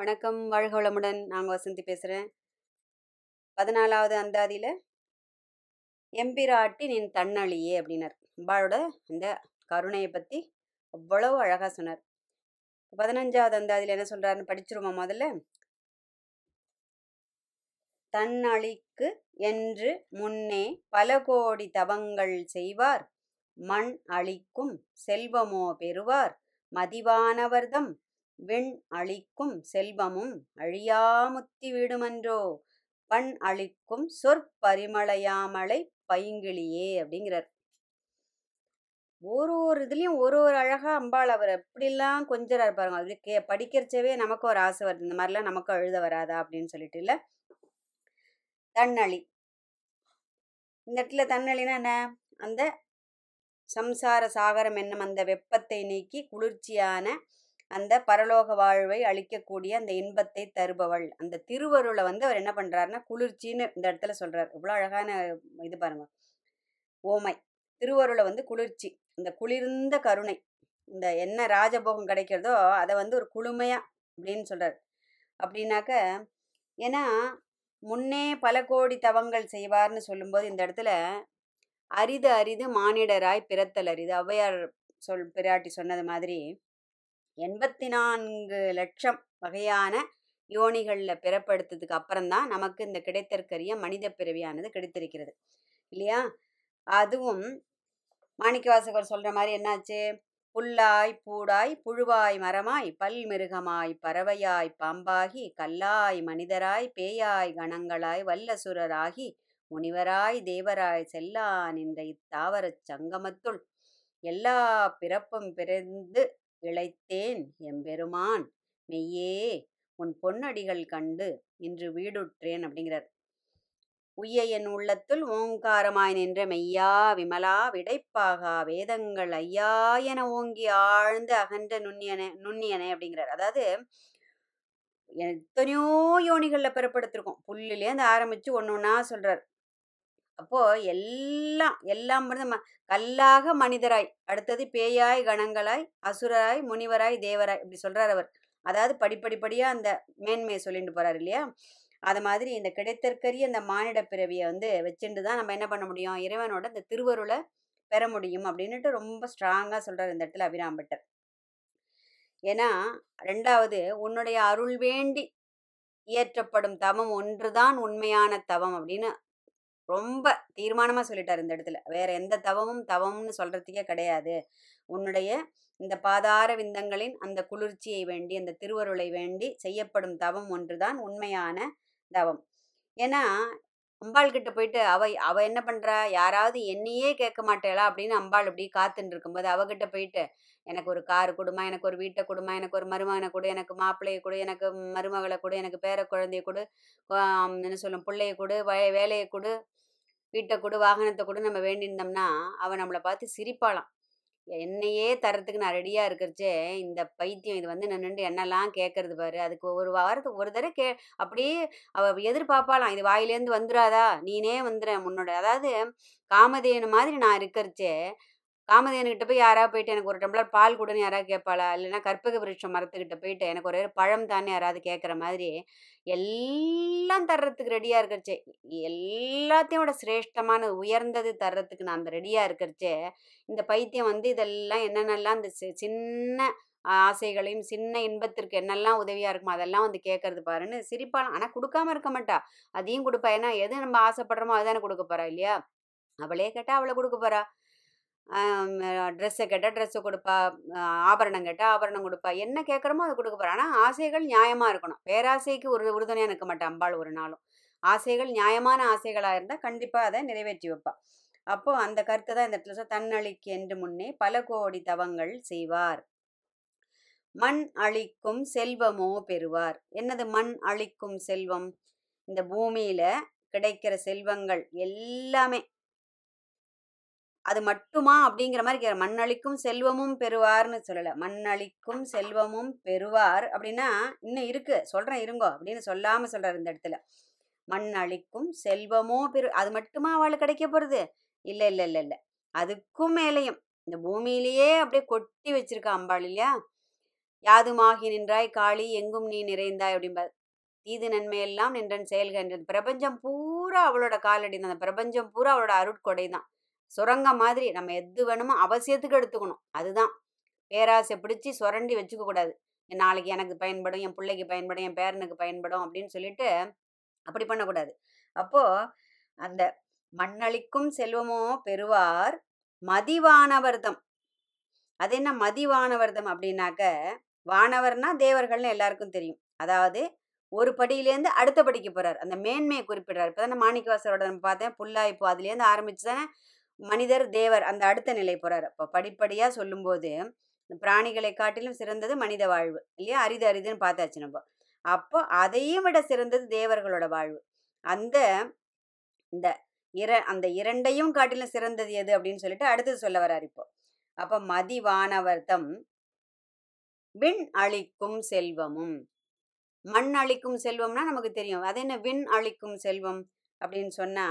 வணக்கம் வாழ்க வளமுடன். நாங்கள் வசந்தி பேசுகிறேன் பதினாலாவது அந்தாதியில் எம்பிராட்டி நின் தன்னழியே அப்படின்னார். அம்பாளோட அந்த கருணையை பற்றி அவ்வளவு அழகாக சொன்னார். பதினஞ்சாவது அந்தாதியில் என்ன சொல்கிறாருன்னு படிச்சிருமா முதல்ல? தன்னழிக்கு என்று முன்னே பல கோடி தவங்கள் செய்வார். மண் அழிக்கும் செல்வமோ பெறுவார். மதிவானவர்தம் விண் அழிக்கும் செல்வமும் அழியாமுத்தி விடுமன்றோ? பண் அழிக்கும் சொற்பரிமளையாமலை பைங்கிளியே அப்படிங்கிறார். ஒரு ஒரு இதுலேயும் ஒரு ஒரு அழகாக அம்பாள் அவர் எப்படிலாம் கொஞ்சறாரு பாருங்க. அது கே படிக்கிறச்சவே நமக்கு ஒரு ஆசை வருது. இந்த மாதிரிலாம் நமக்கு எழுத வராதா? அப்படின்னு சொல்லிட்டு இல்லை. தன்னழி. இந்த இடத்துல தன்னழினா என்ன? அந்த சம்சார சாகரம் என்னும் அந்த வெப்பத்தை நீக்கி குளிர்ச்சியான அந்த பரலோக வாழ்வை அளிக்கக்கூடிய அந்த இன்பத்தை தருபவள். அந்த திருவருளை வந்து அவர் என்ன பண்ணுறாருன்னா குளிர்ச்சின்னு இந்த இடத்துல சொல்கிறார் இவ்வளோ அழகான இது பாருங்க. ஓமை. திருவருளை வந்து குளிர்ச்சி. இந்த குளிர்ந்த கருணை. இந்த என்ன ராஜபோகம் கிடைக்கிறதோ அதை வந்து ஒரு குளுமையாக அப்படின்னு சொல்கிறார் அப்படின்னாக்க ஏன்னா முன்னே பல கோடி தவங்கள் செய்வார்னு சொல்லும்போது இந்த இடத்துல அரிது அரிது மானிடராய் பிறத்தல் அரிது. ஔவையார் சொல் பிராட்டி சொன்னது மாதிரி எண்பத்தி நான்கு லட்சம் வகையான யோனிகளில் பிறப்படுத்ததுக்கு அப்புறம்தான் நமக்கு இந்த கிடைத்தற்கரிய மனித பிறவியானது கிடைத்திருக்கிறது. இல்லையா? அதுவும் மாணிக்கவாசகர் சொல்கிற மாதிரி என்னாச்சு? புல்லாய் பூடாய் புழுவாய் மரமாய் பல்மிருகமாய் பறவையாய் பாம்பாகி கல்லாய் மனிதராய் பேயாய் கணங்களாய் வல்லசுரராகி முனிவராய் தேவராய் செல்லா நின்ற இத்தாவரச் சங்கமத்துள் எல்லா பிறப்பும் பிறந்து இழைத்தேன் எம்பெருமான். மெய்யே உன் பொன்னடிகள் கண்டு இன்று வீடுற்றேன் அப்படிங்கிறார். உய்ய என் உள்ளத்துள் ஓங்காரமாய் நின்ற மெய்யா விமலா விடைப்பாகா வேதங்கள் ஐயா என ஓங்கி ஆழ்ந்து அகன்ற நுண்ணியனே நுண்ணியனே அப்படிங்கிறார். அதாவது எத்தனையோ யோனிகளில் பிறப்படுத்திருக்கோம். அந்த ஆரம்பித்து ஒன்று ஒன்றா சொல்கிறார் அப்போது எல்லாம் எல்லாம் வந்து ம கல்லாக மனிதராய் அடுத்தது பேயாய் கணங்களாய் அசுரராய் முனிவராய் தேவராய் இப்படி சொல்கிறார் அவர். அதாவது படிப்படிப்படியாக அந்த மேன்மையை சொல்லிட்டு போகிறார் இல்லையா? அது மாதிரி இந்த கிடைத்தற்கரிய அந்த மானிட பிறவியை வந்து வச்சுட்டு தான் நம்ம என்ன பண்ண முடியும்? இறைவனோட இந்த திருவருளை பெற முடியும் அப்படின்னுட்டு ரொம்ப ஸ்ட்ராங்காக சொல்கிறார் இந்த இடத்துல அபிராம்பட்டர் ஏன்னா ரெண்டாவது உன்னுடைய அருள் வேண்டி இயற்றப்படும் தவம் ஒன்றுதான் உண்மையான தவம் அப்படின்னு ரொம்ப தீர்மானமாக சொல்லிட்டார் இந்த இடத்துல. வேற எந்த தவமும் தவம்னு சொல்றதுக்கே கிடையாது. உன்னுடைய இந்த பாதார விந்தங்களின் அந்த குளிர்ச்சியை வேண்டி அந்த திருவருளை வேண்டி செய்யப்படும் தவம் ஒன்றுதான் உண்மையான தவம். ஏன்னா அம்பாள் கிட்ட போயிட்டு அவ அவ என்ன பண்றா? யாராவது என்னையே கேட்க மாட்டேளா? அப்படின்னு அம்பாள் இப்படி காத்துட்டு இருக்கும்போது அவகிட்ட போயிட்டு எனக்கு ஒரு கார் கொடுமா எனக்கு ஒரு வீட்டை கொடுமா எனக்கு ஒரு மருமகனை கொடு எனக்கு மாப்பிள்ளையை கொடு எனக்கு மருமகளை கொடு எனக்கு பேர குழந்தைய கொடு என்ன சொல்லும் பிள்ளைய கொடு வேலையை கொடு வீட்டை கொடு வாகனத்தை கொடு நம்ம வேண்டியிருந்தோம்னா அவன் நம்மளை பார்த்து சிரிப்பாளாம். என்னையே தரத்துக்கு நான் ரெடியாக இருக்கிறச்சே இந்த பைத்தியம் இது வந்து நான் நின்று என்னெல்லாம் கேட்கறது பாரு. அதுக்கு ஒரு வாரத்துக்கு ஒரு தடவை கே அப்படியே அவள் எதிர்பார்ப்பாளாம் இது வாயிலேருந்து வந்துடாதா நீனே வந்துடுற முன்னோட. அதாவது காமதேனு மாதிரி நான் இருக்கிறச்சே காமதேனுக்கிட்ட போய் யாராவது போயிட்டு எனக்கு ஒரு டம்ளர் பால் கொடுன்னு யாராவது கேட்பாளா? இல்லைன்னா கற்பக விருட்சம் மரத்துக்கிட்ட போயிட்டு எனக்கு ஒரே பழம் தானே யாராவது கேட்குற மாதிரி எல்லாம் தர்றதுக்கு ரெடியாக இருக்கிறச்சே. எல்லாத்தையும் விட சிரேஷ்டமான உயர்ந்தது தர்றதுக்கு நான் அந்த ரெடியாக இருக்கிறச்சே. இந்த பைத்தியம் வந்து இதெல்லாம் என்னென்னலாம் இந்த சின்ன ஆசைகளையும் சின்ன இன்பத்திற்கு என்னெல்லாம் உதவியாக இருக்குமோ அதெல்லாம் வந்து கேட்கறது பாருன்னு சிரிப்பாலாம் ஆனால் கொடுக்காம இருக்க மாட்டா. அதையும் கொடுப்பா. ஏன்னா எது நம்ம ஆசைப்படுறோமோ அதுதானே கொடுக்க போறா இல்லையா? அவளே கேட்டால் அவளை கொடுக்க போறா. ட்ரெஸ்ஸை கேட்டால் ட்ரெஸ்ஸை கொடுப்பா ஆபரணம் கேட்டால் ஆபரணம் கொடுப்பா. என்ன கேட்குறமோ அதை கொடுக்க போகிறா ஆனால் ஆசைகள் நியாயமாக இருக்கணும். பேராசைக்கு ஒரு உறுதுணையாக நிற்க மாட்டேன் அம்பாள் ஒரு நாளும். ஆசைகள் நியாயமான ஆசைகளாக இருந்தால் கண்டிப்பாக அதை நிறைவேற்றி வைப்பா. அப்போ அந்த கருத்தை தான் இந்த இடத்துல தன்னழிக்கு என்று முன்னே பல கோடி தவங்கள் செய்வார். மண் அழிக்கும் செல்வமோ பெறுவார். என்னது மண் அழிக்கும் செல்வம்? இந்த பூமியில கிடைக்கிற செல்வங்கள் எல்லாமே அது மட்டுமா? அப்படிங்கிற மாதிரி கேட்குற மண்ணளிக்கும் செல்வமும் பெறுவார்னு சொல்லலை. மண்ணளிக்கும் செல்வமும் பெறுவார். அப்படின்னா இன்னும் இருக்கு. சொல்கிறேன் இருங்கோ. அப்படின்னு சொல்லாமல் சொல்கிறார் இந்த இடத்துல. மண் அழிக்கும் செல்வமோ பெரு அது மட்டுமா அவளுக்கு கிடைக்க போகிறது இல்லை இல்லை இல்லை இல்லை. அதுக்கும் மேலேயும். இந்த பூமியிலேயே அப்படியே கொட்டி வச்சிருக்கா அம்பாள் இல்லையா? யாதுமாகி நின்றாய் காளி எங்கும் நீ நிறைந்தாய் அப்படின்பா தீது நன்மையெல்லாம் நின்றன் செயல்கின்றது பிரபஞ்சம் பூரா அவளோட காலடி தான். அந்த பிரபஞ்சம் பூரா அவளோட அருட்கொடை தான். சுரங்கம் மாதிரி நம்ம எது வேணுமோ அவசியத்துக்கு எடுத்துக்கணும். அதுதான். பேராசை பிடிச்சி சுரண்டி வச்சுக்க கூடாது. நாளைக்கு எனக்கு பயன்படும் என் பிள்ளைக்கு பயன்படும் என் பேரனுக்கு பயன்படும் அப்படின்னு சொல்லிட்டு அப்படி பண்ணக்கூடாது. அப்போ அந்த மண்ணளிக்கும் செல்வமோ பெறுவார் மதிவானவர்தம். அது என்ன மதிவானவர்தம் அப்படின்னாக்க வானவர்னா தேவர்கள்னு எல்லாருக்கும் தெரியும். அதாவது ஒரு படியிலேருந்து அடுத்த படிக்கு போறார். அந்த மேன்மையை குறிப்பிடுறார். இப்போ தானே மாணிக்கவாசரோட நம்ம பார்த்தேன் புல்லாய்ப்பு அதுலேருந்து ஆரம்பிச்சு தானே மனிதர் தேவர் அந்த அடுத்த நிலை போறாரு. அப்போ படிப்படியாக சொல்லும்போது பிராணிகளை காட்டிலும் சிறந்தது மனித வாழ்வு இல்லையா? அரிது அரிதுன்னு பார்த்தாச்சு நம்ம. அப்போ அதையும் விட சிறந்தது தேவர்களோட வாழ்வு. அந்த இந்த இர அந்த இரண்டையும் காட்டிலும் சிறந்தது எது அப்படின்னு சொல்லிட்டு அடுத்தது சொல்ல வரார் இப்போ. அப்ப மதிவானவர்த்தம் விண் அழிக்கும் செல்வமும். மண் அழிக்கும் செல்வம்னா நமக்கு தெரியும். அது என்ன? விண் அழிக்கும் செல்வம் அப்படின்னு சொன்னா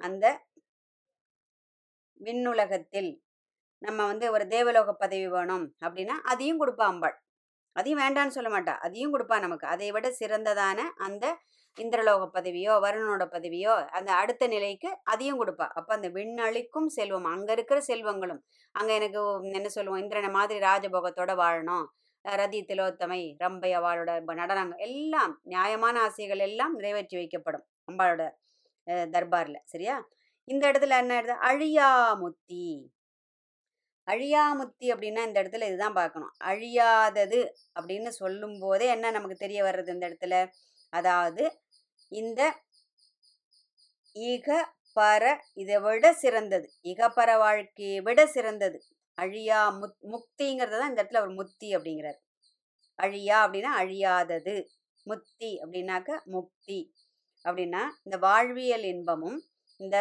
அந்த விண்ணுலகத்தில் நம்ம வந்து ஒரு தேவலோக பதவி வேணும் அப்படின்னா அதையும் கொடுப்பா அம்பாள். அதையும் வேண்டான்னு சொல்ல மாட்டா. அதையும் கொடுப்பா நமக்கு. அதை விட சிறந்ததான அந்த இந்திரலோக பதவியோ வருணனோட பதவியோ அந்த அடுத்த நிலைக்கு அதையும் கொடுப்பா. அப்போ அந்த விண்ணளிக்கும் செல்வம் அங்கே இருக்கிற செல்வங்களும் அங்கே எனக்கு என்ன சொல்லுவோம் இந்திரனை மாதிரி ராஜபோகத்தோட வாழணும். ரதி திலோத்தமை ரம்பை அவளோட நடனங்கள் எல்லாம் நியாயமான ஆசைகள் எல்லாம் நிறைவேற்றி வைக்கப்படும் அம்பாளோட தர்பாரில். சரியா? இந்த இடத்துல என்ன இடத்துல அழியாமுத்தி. அழியாமுத்தி அப்படின்னா இந்த இடத்துல இதுதான் பார்க்கணும். அழியாதது அப்படின்னு சொல்லும் போதே என்ன நமக்கு தெரிய வர்றது இந்த இடத்துல? அதாவது இந்த ஈக பர இதை விட சிறந்தது. இகப்பர வாழ்க்கையை விட சிறந்தது. அழியா முத் முக்திங்கிறது தான் இந்த இடத்துல ஒரு முத்தி அப்படிங்கிறார். அழியா அப்படின்னா அழியாதது. முத்தி அப்படின்னாக்க முக்தி. அப்படின்னா இந்த வாழ்வியல் இன்பமும் இந்த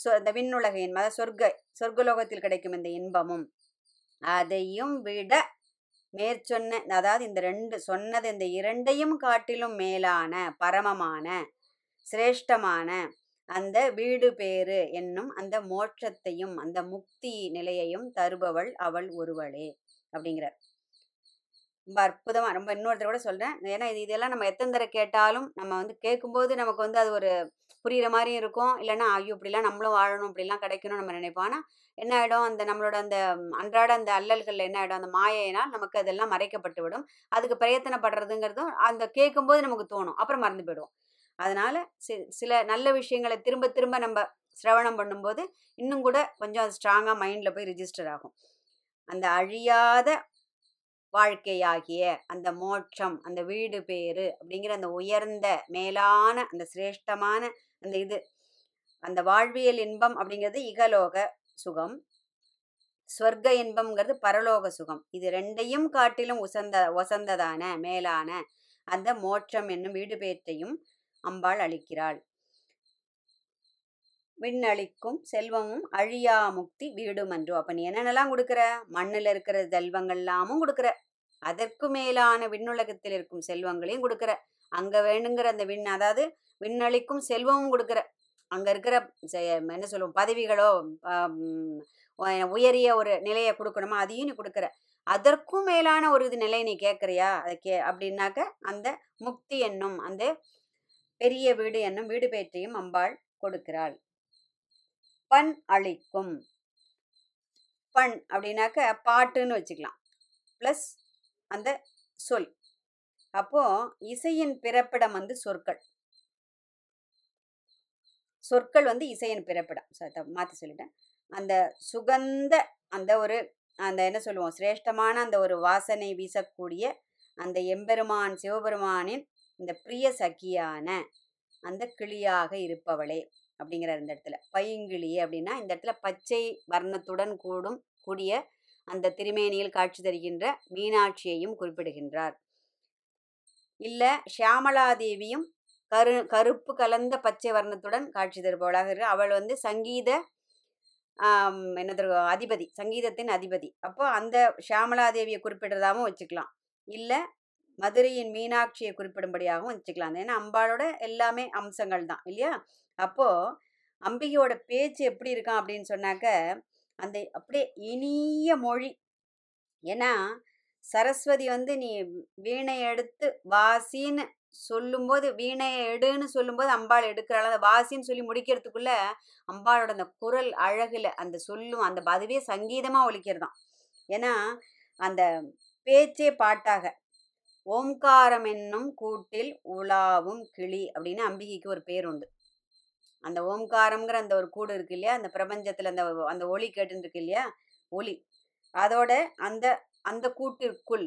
சொ இந்த விண்ணுலக இன்பம் அதாவது சொர்க்க சொர்க்கலோகத்தில் கிடைக்கும் இந்த இன்பமும் அதையும் விட மேற்சொன்ன அதாவது இந்த ரெண்டு சொன்னது இந்த இரண்டையும் காட்டிலும் மேலான பரமமான சிரேஷ்டமான அந்த வீடு பேறு என்னும் அந்த மோட்சத்தையும் அந்த முக்தி நிலையையும் தருபவள் அவள் ஒருவளே அப்படிங்கிறார். ரொம்ப அற்புதமாக ரொம்ப இன்னொருத்தர் கூட சொல்கிறேன் ஏன்னா இது இதெல்லாம் நம்ம எத்தனை தடவை கேட்டாலும் நம்ம வந்து கேட்கும்போது நமக்கு வந்து அது ஒரு புரிகிற மாதிரியும் இருக்கும். இல்லைன்னா ஐயோ இப்படிலாம் நம்மளும் வாழணும் இப்படிலாம் கிடைக்கணும் நம்ம நினைப்போம். ஆனால் என்ன ஆகிடும் அந்த நம்மளோட அந்த அன்றாட அந்த அல்லல்களில் என்ன ஆகிடும் அந்த மாயையினால் நமக்கு அதெல்லாம் மறைக்கப்பட்டு விடும். அதுக்கு பிரயத்தனப்படுறதுங்கிறதும் அந்த கேட்கும்போது நமக்கு தோணும். அப்புறம் மறந்து போயிடுவோம். அதனால் சி சில நல்ல விஷயங்களை திரும்ப திரும்ப நம்ம சிரவணம் பண்ணும்போது இன்னும் கூட கொஞ்சம் அது ஸ்ட்ராங்காக மைண்டில் போய் ரிஜிஸ்டர் ஆகும். அந்த அழியாத வாழ்க்கையாகிய அந்த மோட்சம் அந்த வீடு பேரு அப்படிங்கிற அந்த உயர்ந்த மேலான அந்த சிரேஷ்டமான அந்த இது. அந்த வாழ்வியல் இன்பம் அப்படிங்கிறது இகலோக சுகம் ஸ்வர்க்க இன்பம்ங்கிறது பரலோக சுகம். இது ரெண்டையும் காட்டிலும் உசந்த ஒசந்ததான மேலான அந்த மோட்சம் என்னும் வீடு பேற்றையும் அம்பாள் அளிக்கிறாள். விண்ணளிக்கும் செல்வமும் அழியா முக்தி வீடுமன்றோ அப்ப நீ என்னென்னலாம் கொடுக்குற? மண்ணில் இருக்கிற செல்வங்கள்லாமும் கொடுக்குற. அதற்கு மேலான விண்ணுலகத்தில் இருக்கும் செல்வங்களையும் கொடுக்குற. அங்க வேணுங்கிற அந்த விண் அதாவது விண்ணளிக்கும் செல்வமும் கொடுக்குற. அங்க இருக்கிற என்ன சொல்லுவோம் பதவிகளோ உயரிய ஒரு நிலையை கொடுக்கணுமா? அதையும் நீ கொடுக்குற. அதற்கும் மேலான ஒரு இது நிலையை நீ கேட்குறியா? அதை கே அப்படின்னாக்க அந்த முக்தி என்னும் அந்த பெரிய வீடு என்னும் வீடு பேற்றையும் அம்பாள் கொடுக்கிறாள். பண் அளிக்கும். பண் அப்படின்னாக்க பாட்டுன்னு வச்சுக்கலாம். ப்ளஸ் அந்த சொல். அப்போ இசையின் பிறப்பிடம் வந்து சொற்கள். சொற்கள் வந்து இசையின் பிறப்பிடம். மாற்றி சொல்லிட்டேன். அந்த சுகந்த அந்த ஒரு அந்த என்ன சொல்லுவோம்? சிரேஷ்டமான அந்த ஒரு வாசனை வீசக்கூடிய அந்த எம்பெருமான் சிவபெருமானின் இந்த பிரிய சகியான அந்த கிளியாக இருப்பவளே. அப்படிங்கிற இந்த இடத்துல. பைங்கிளி அப்படின்னா இந்த இடத்துல பச்சை வர்ணத்துடன் கூடும் கூடிய அந்த திருமேனியில் காட்சி தருகின்ற மீனாட்சியையும் குறிப்பிடுகின்றார். இல்ல ஷியாமலாதேவியும் கரு கருப்பு கலந்த பச்சை வர்ணத்துடன் காட்சி தருபவளாக இருக்கு அவள் வந்து சங்கீத என்ன அதிபதி சங்கீதத்தின் அதிபதி. அப்போ அந்த ஷியாமலாதேவியை குறிப்பிடுறதாகவும் வச்சுக்கலாம். இல்லை மதுரையின் மீனாட்சியை குறிப்பிடும்படியாகவும் வச்சுக்கலாம். ஏன்னா அம்பாளோட எல்லாமே அம்சங்கள் தான் இல்லையா? அப்போது அம்பிகையோட பேச்சு எப்படி இருக்கான் அப்படின்னு சொன்னாக்க அந்த அப்படியே இனிய மொழி. ஏன்னா சரஸ்வதி வந்து நீ வீணை எடுத்து வாசின்னு சொல்லும்போது வீணையை எடுன்னு சொல்லும்போது அம்பாள் எடுக்கிறாள். அந்த வாசின்னு சொல்லி முடிக்கிறதுக்குள்ள அம்பாளோட அந்த குரல் அழகில் அந்த சொல்லும் அந்த அதுவே சங்கீதமாக ஒலிக்கிறதாம். ஏன்னா அந்த பேச்சே பாட்டாக. ஓம்காரம் என்னும் கூட்டில் உலாவும் கிளி அப்படின்னு அம்பிகைக்கு ஒரு பேர் உண்டு. அந்த ஓம்காரம்ங்கிற அந்த ஒரு கூடு இருக்கு இல்லையா? அந்த பிரபஞ்சத்துல அந்த அந்த ஒளி கேட்டுன்னு இருக்கு இல்லையா? ஒளி. அதோட அந்த அந்த கூட்டிற்குள்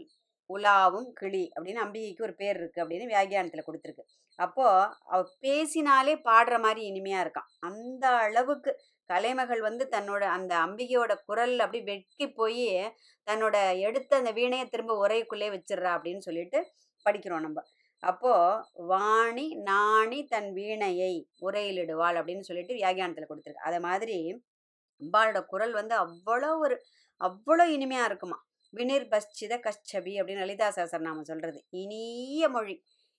உலாவும் கிளி அப்படின்னு அம்பிகைக்கு ஒரு பேர் இருக்கு அப்படின்னு வியாகியானத்துல கொடுத்துருக்கு. அப்போ அவ பேசினாலே பாடுற மாதிரி இனிமையா இருக்கான் அந்த அளவுக்கு கலைமகள் வந்து தன்னோட அந்த அம்பிகையோட குரல் அப்படி வெட்கி போய் தன்னோட எடுத்த அந்த வீணையை திரும்ப உரைக்குள்ளே வச்சிடுறா அப்படின்னு சொல்லிட்டு படிக்கிறோம் நம்ம. அப்போ வாணி நாணி தன் வீணையை உரையிலிடுவாள் அப்படின்னு சொல்லிட்டு வியாகியானத்துல கொடுத்துருக்கு. அத மாதிரி அம்பாளோட குரல் வந்து அவ்வளோ ஒரு அவ்வளோ இனிமையா இருக்குமா. வினிர் பஸ்சித கஷ்டபி அப்படின்னு லலிதா சாசர் நாம சொல்றது. இனிய மொழி.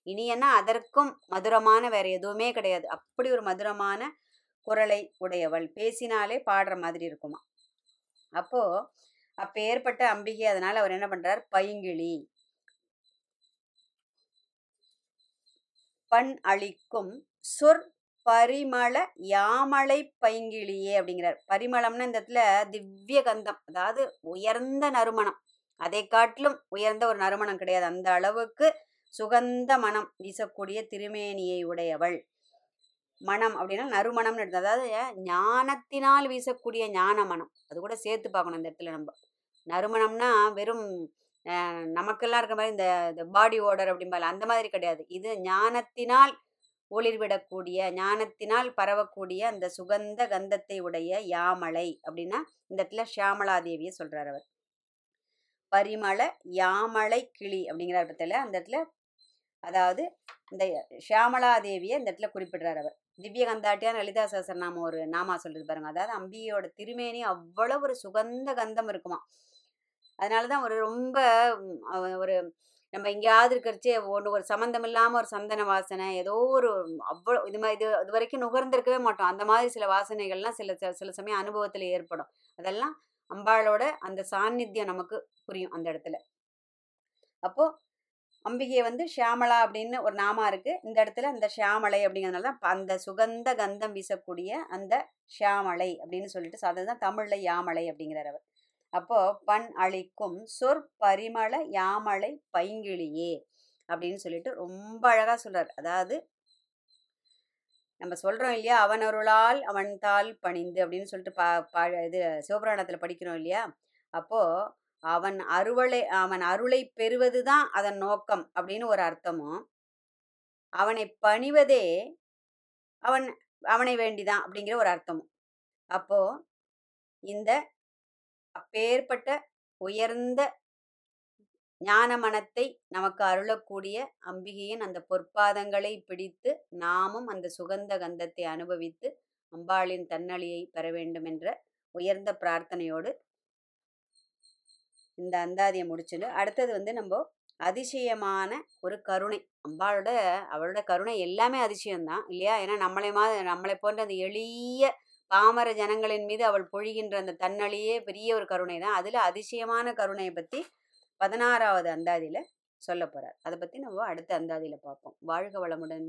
இனியன்னா அதற்கும் மதுரமான வேற எதுவுமே கிடையாது. அப்படி ஒரு மதுரமான குரலை உடையவள். பேசினாலே பாடுற மாதிரி இருக்குமா. அப்போ அப்ப ஏற்பட்ட அம்பிகை அதனால அவர் என்ன பண்றார்? பைங்கிழி. பண் அளிக்கும் சொற் பரிமள யாமலை பைங்கிளியே அப்படிங்கிறார். பரிமளம்னா இந்த இடத்துல திவ்ய கந்தம் அதாவது உயர்ந்த நறுமணம். அதை காட்டிலும் உயர்ந்த ஒரு நறுமணம் கிடையாது. அந்த அளவுக்கு சுகந்த மனம் வீசக்கூடிய திருமேனியை உடையவள். மனம் அப்படின்னா நறுமணம்னு எடுத்து அதாவது ஞானத்தினால் வீசக்கூடிய ஞான மனம் அது கூட சேர்த்து பார்க்கணும் இந்த இடத்துல நம்ம. நறுமணம்னா வெறும் நமக்கெல்லாம் இருக்க மாதிரி இந்த இந்த பாடி ஓடர் அப்படிம்பால அந்த மாதிரி கிடையாது. இது ஞானத்தினால் ஒளிர்விடக்கூடிய ஞானத்தினால் பரவக்கூடிய அந்த சுகந்த கந்தத்தை உடைய யாமலை அப்படின்னா இந்த இடத்துல ஷியாமலாதேவியை சொல்றார் அவர். பரிமள யாமலை கிளி அப்படிங்கிறார் பத்தில அந்த இடத்துல அதாவது இந்த ஷியாமலாதேவியை இந்த இடத்துல குறிப்பிடுறார் அவர். திவ்ய கந்தாட்டியான் லலிதா சகசரநாமம் ஒரு நாமா சொல்றது பாருங்க. அதாவது அம்பியோட திருமேனி அவ்வளவு ஒரு சுகந்த கந்தம் இருக்குமா அதனால தான் ஒரு ரொம்ப ஒரு நம்ம எங்கேயாவது இருக்கிறச்சு ஒன்று ஒரு சம்மந்தம் இல்லாமல் ஒரு சந்தன வாசனை ஏதோ ஒரு அவ்வளோ இது மாதிரி இது இது வரைக்கும் நுகர்ந்திருக்கவே மாட்டோம். அந்த மாதிரி சில வாசனைகள்லாம் சில சில சமயம் அனுபவத்தில் ஏற்படும். அதெல்லாம் அம்பாளோட அந்த சாநித்தியம் நமக்கு புரியும் அந்த இடத்துல. அப்போ அம்பிகை வந்து ஷியாமளா அப்படின்னு ஒரு நாமா இருக்கு. இந்த இடத்துல அந்த ஷியாமலை அப்படிங்கிறதுனால தான் அந்த சுகந்த கந்தம் வீசக்கூடிய அந்த ஷியாமலை அப்படின்னு சொல்லிட்டு so அதுதான் தமிழ்ல யாமளை அப்படிங்கிறார் அவர் அப்போ பண் அளிக்கும் சொற் பரிமள பைங்கிழியே அப்படின்னு சொல்லிட்டு ரொம்ப அழகா சொல்கிறார் அதாவது நம்ம சொல்றோம் இல்லையா அவன் அருளால் அவன் தாள் பணிந்து அப்படின்னு சொல்லிட்டு பா பா இது சிவபுராணத்துல படிக்கிறோம் இல்லையா? அப்போ அவன் அருவளை அவன் அருளை பெறுவதுதான் அதன் நோக்கம் அப்படின்னு ஒரு அர்த்தமும் அவனை பணிவதே அவன் அவனை வேண்டிதான் அப்படிங்கிற ஒரு அர்த்தமும். அப்போ இந்த அப்பேற்பட்ட உயர்ந்த ஞான மனத்தை நமக்கு அருளக்கூடிய அம்பிகையின் அந்த பொற்பாதங்களை பிடித்து நாமும் அந்த சுகந்த கந்தத்தை அனுபவித்து அம்பாளின் தன்னழியை பெற வேண்டும் என்ற உயர்ந்த பிரார்த்தனையோடு இந்த அந்தாதியை முடிச்சுட்டு அடுத்தது வந்து நம்ம அதிசயமான ஒரு கருணை. அம்பாளோட அவளோட கருணை எல்லாமே அதிசயம்தான் இல்லையா? ஏன்னா நம்மளை மாதிரி நம்மளை போன்ற அந்த எளிய பாமர ஜனங்களின் மீது அவள் பொழிகின்ற அந்த தன்னழியே பெரிய ஒரு கருணை தான். அதுல அதிசயமான கருணையை பத்தி பதினாறாவது அந்தாதியில சொல்ல போறார். அதை பத்தி நம்ம அடுத்த அந்தாதியில பார்ப்போம். வாழ்க வளமுடன்.